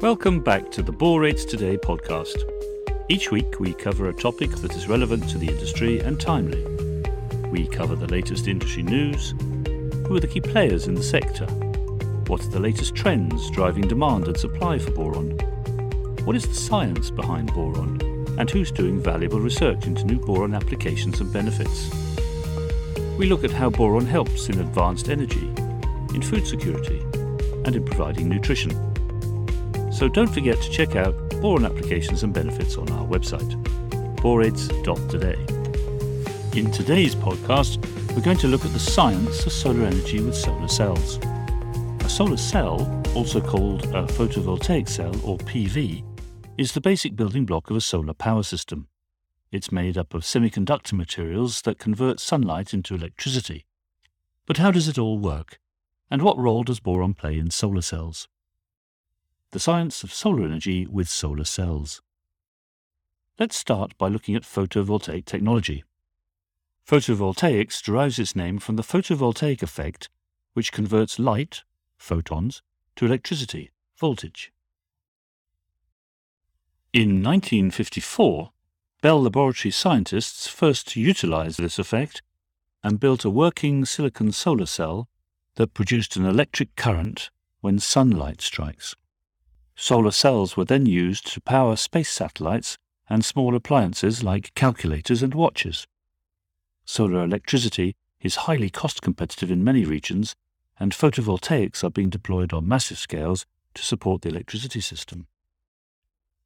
Welcome back to the Borates Today podcast. Each week we cover a topic that is relevant to the industry and timely. We cover the latest industry news, who are the key players in the sector, what are the latest trends driving demand and supply for boron, what is the science behind boron, and who's doing valuable research into new boron applications and benefits. We look at how boron helps in advanced energy, in food security, and in providing nutrition. So don't forget to check out boron applications and benefits on our website, borates.today. In today's podcast, we're going to look at the science of solar energy with solar cells. A solar cell, also called a photovoltaic cell or PV, is the basic building block of a solar power system. It's made up of semiconductor materials that convert sunlight into electricity. But how does it all work? And what role does boron play in solar cells? The science of solar energy with solar cells. Let's start by looking at photovoltaic technology. Photovoltaics derives its name from the photovoltaic effect, which converts light, photons, to electricity, voltage. In 1954, Bell Laboratory scientists first utilized this effect and built a working silicon solar cell that produced an electric current when sunlight strikes. Solar cells were then used to power space satellites and small appliances like calculators and watches. Solar electricity is highly cost competitive in many regions, and photovoltaics are being deployed on massive scales to support the electricity system.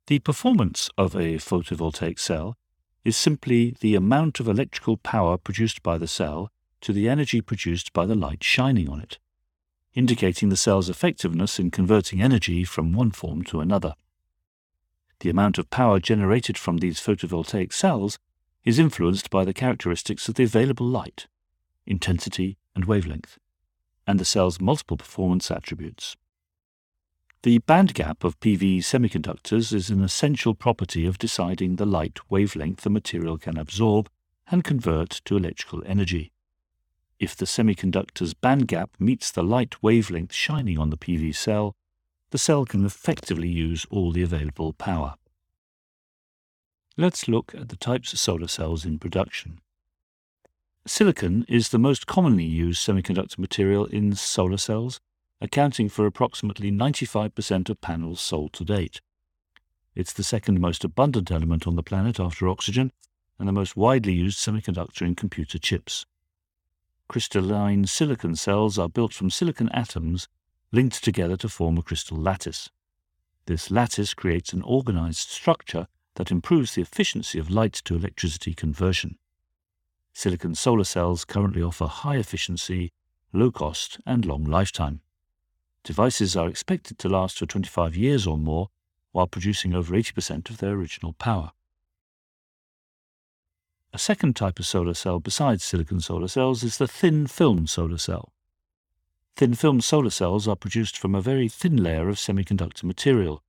The performance of a photovoltaic cell is simply the amount of electrical power produced by the cell to the energy produced by the light shining on it, indicating the cell's effectiveness in converting energy from one form to another. The amount of power generated from these photovoltaic cells is influenced by the characteristics of the available light, intensity and wavelength, and the cell's multiple performance attributes. The band gap of PV semiconductors is an essential property of deciding the light wavelength the material can absorb and convert to electrical energy. If the semiconductor's band gap meets the light wavelength shining on the PV cell, the cell can effectively use all the available power. Let's look at the types of solar cells in production. Silicon is the most commonly used semiconductor material in solar cells accounting for approximately 95% of panels sold to date. It's the second most abundant element on the planet after oxygen and the most widely used semiconductor in computer chips. Crystalline silicon cells are built from silicon atoms linked together to form a crystal lattice. This lattice creates an organized structure that improves the efficiency of light to electricity conversion. Silicon solar cells currently offer high efficiency, low cost, and long lifetime. Devices are expected to last for 25 years or more while producing over 80% of their original power. A second type of solar cell besides silicon solar cells is the thin film solar cell. Thin film solar cells are produced from a very thin layer of semiconductor material,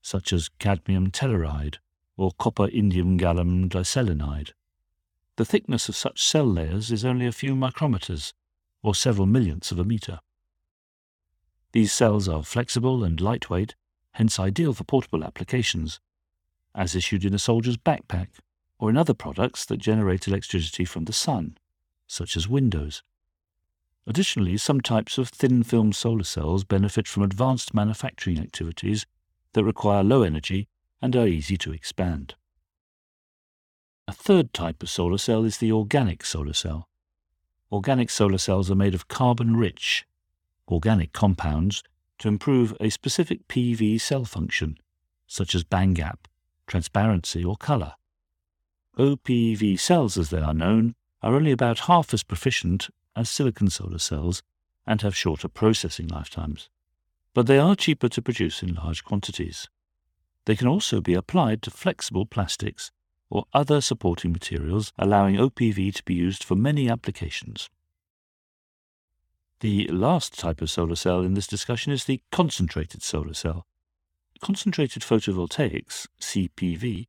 such as cadmium telluride or copper indium gallium diselenide. The thickness of such cell layers is only a few micrometers, or several millionths of a meter. These cells are flexible and lightweight, hence ideal for portable applications, as issued in a soldier's backpack or in other products that generate electricity from the sun, such as windows. Additionally, some types of thin film solar cells benefit from advanced manufacturing activities that require low energy and are easy to expand. A third type of solar cell is the organic solar cell. Organic solar cells are made of carbon rich, organic compounds to improve a specific PV cell function, such as band gap, transparency, or color. OPV cells, as they are known, are only about half as proficient as silicon solar cells and have shorter processing lifetimes. But they are cheaper to produce in large quantities. They can also be applied to flexible plastics or other supporting materials, allowing OPV to be used for many applications. The last type of solar cell in this discussion is the concentrated solar cell. Concentrated photovoltaics, CPV,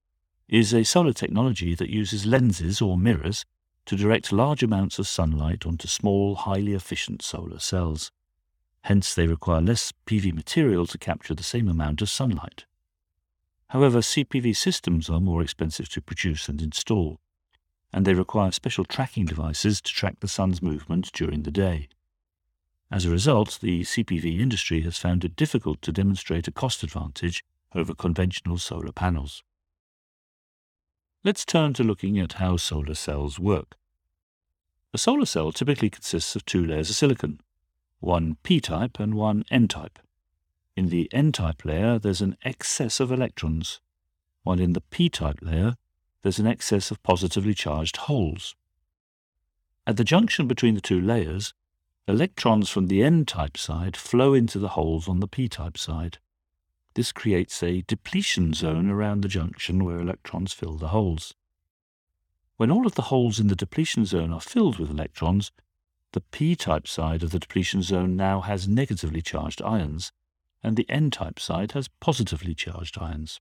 is a solar technology that uses lenses or mirrors to direct large amounts of sunlight onto small, highly efficient solar cells. Hence, they require less PV material to capture the same amount of sunlight. However, CPV systems are more expensive to produce and install, and they require special tracking devices to track the sun's movement during the day. As a result, the CPV industry has found it difficult to demonstrate a cost advantage over conventional solar panels. Let's turn to looking at how solar cells work. A solar cell typically consists of two layers of silicon, one p-type and one n-type. In the n-type layer, there's an excess of electrons, while in the p-type layer, there's an excess of positively charged holes. At the junction between the two layers, electrons from the n-type side flow into the holes on the p-type side. This creates a depletion zone around the junction where electrons fill the holes. When all of the holes in the depletion zone are filled with electrons, the p-type side of the depletion zone now has negatively charged ions, and the n-type side has positively charged ions.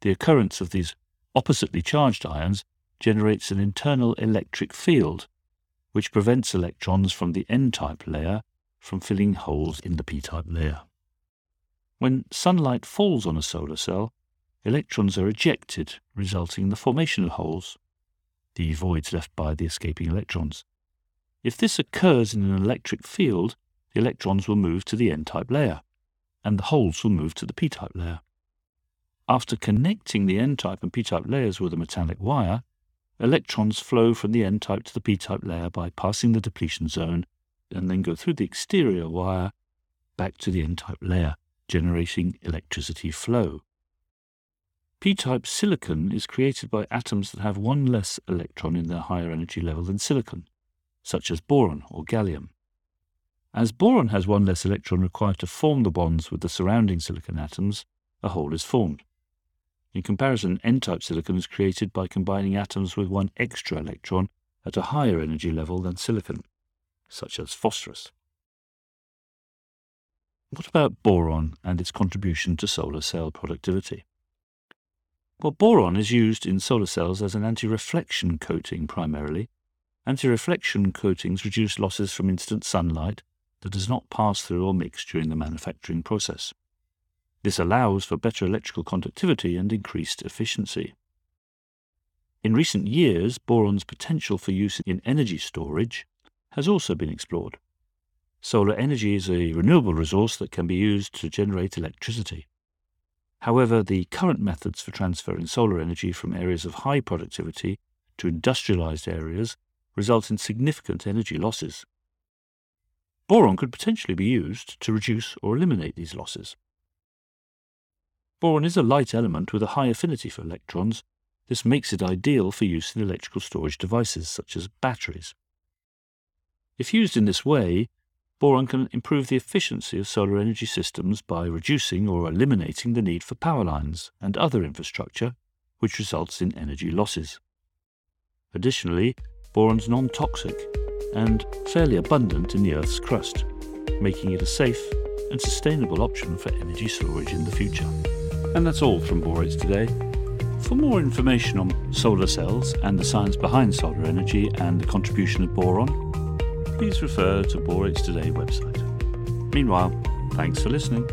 The occurrence of these oppositely charged ions generates an internal electric field, which prevents electrons from the n-type layer from filling holes in the p-type layer. When sunlight falls on a solar cell, electrons are ejected, resulting in the formation of holes, the voids left by the escaping electrons. If this occurs in an electric field, the electrons will move to the n-type layer, and the holes will move to the p-type layer. After connecting the n-type and p-type layers with a metallic wire, electrons flow from the n-type to the p-type layer by passing the depletion zone and then go through the exterior wire back to the n-type layer, generating electricity flow. P-type silicon is created by atoms that have one less electron in their higher energy level than silicon, such as boron or gallium. As boron has one less electron required to form the bonds with the surrounding silicon atoms, a hole is formed. In comparison, n-type silicon is created by combining atoms with one extra electron at a higher energy level than silicon, such as phosphorus. What about boron and its contribution to solar cell productivity? Well, boron is used in solar cells as an anti-reflection coating primarily. Anti-reflection coatings reduce losses from instant sunlight that does not pass through or mix during the manufacturing process. This allows for better electrical conductivity and increased efficiency. In recent years, boron's potential for use in energy storage has also been explored. Solar energy is a renewable resource that can be used to generate electricity. However, the current methods for transferring solar energy from areas of high productivity to industrialized areas result in significant energy losses. Boron could potentially be used to reduce or eliminate these losses. Boron is a light element with a high affinity for electrons. This makes it ideal for use in electrical storage devices such as batteries. If used in this way, boron can improve the efficiency of solar energy systems by reducing or eliminating the need for power lines and other infrastructure, which results in energy losses. Additionally, boron's non-toxic and fairly abundant in the Earth's crust, making it a safe and sustainable option for energy storage in the future. And that's all from Borates today. For more information on solar cells and the science behind solar energy and the contribution of boron, please refer to Borates Today website. Meanwhile, thanks for listening.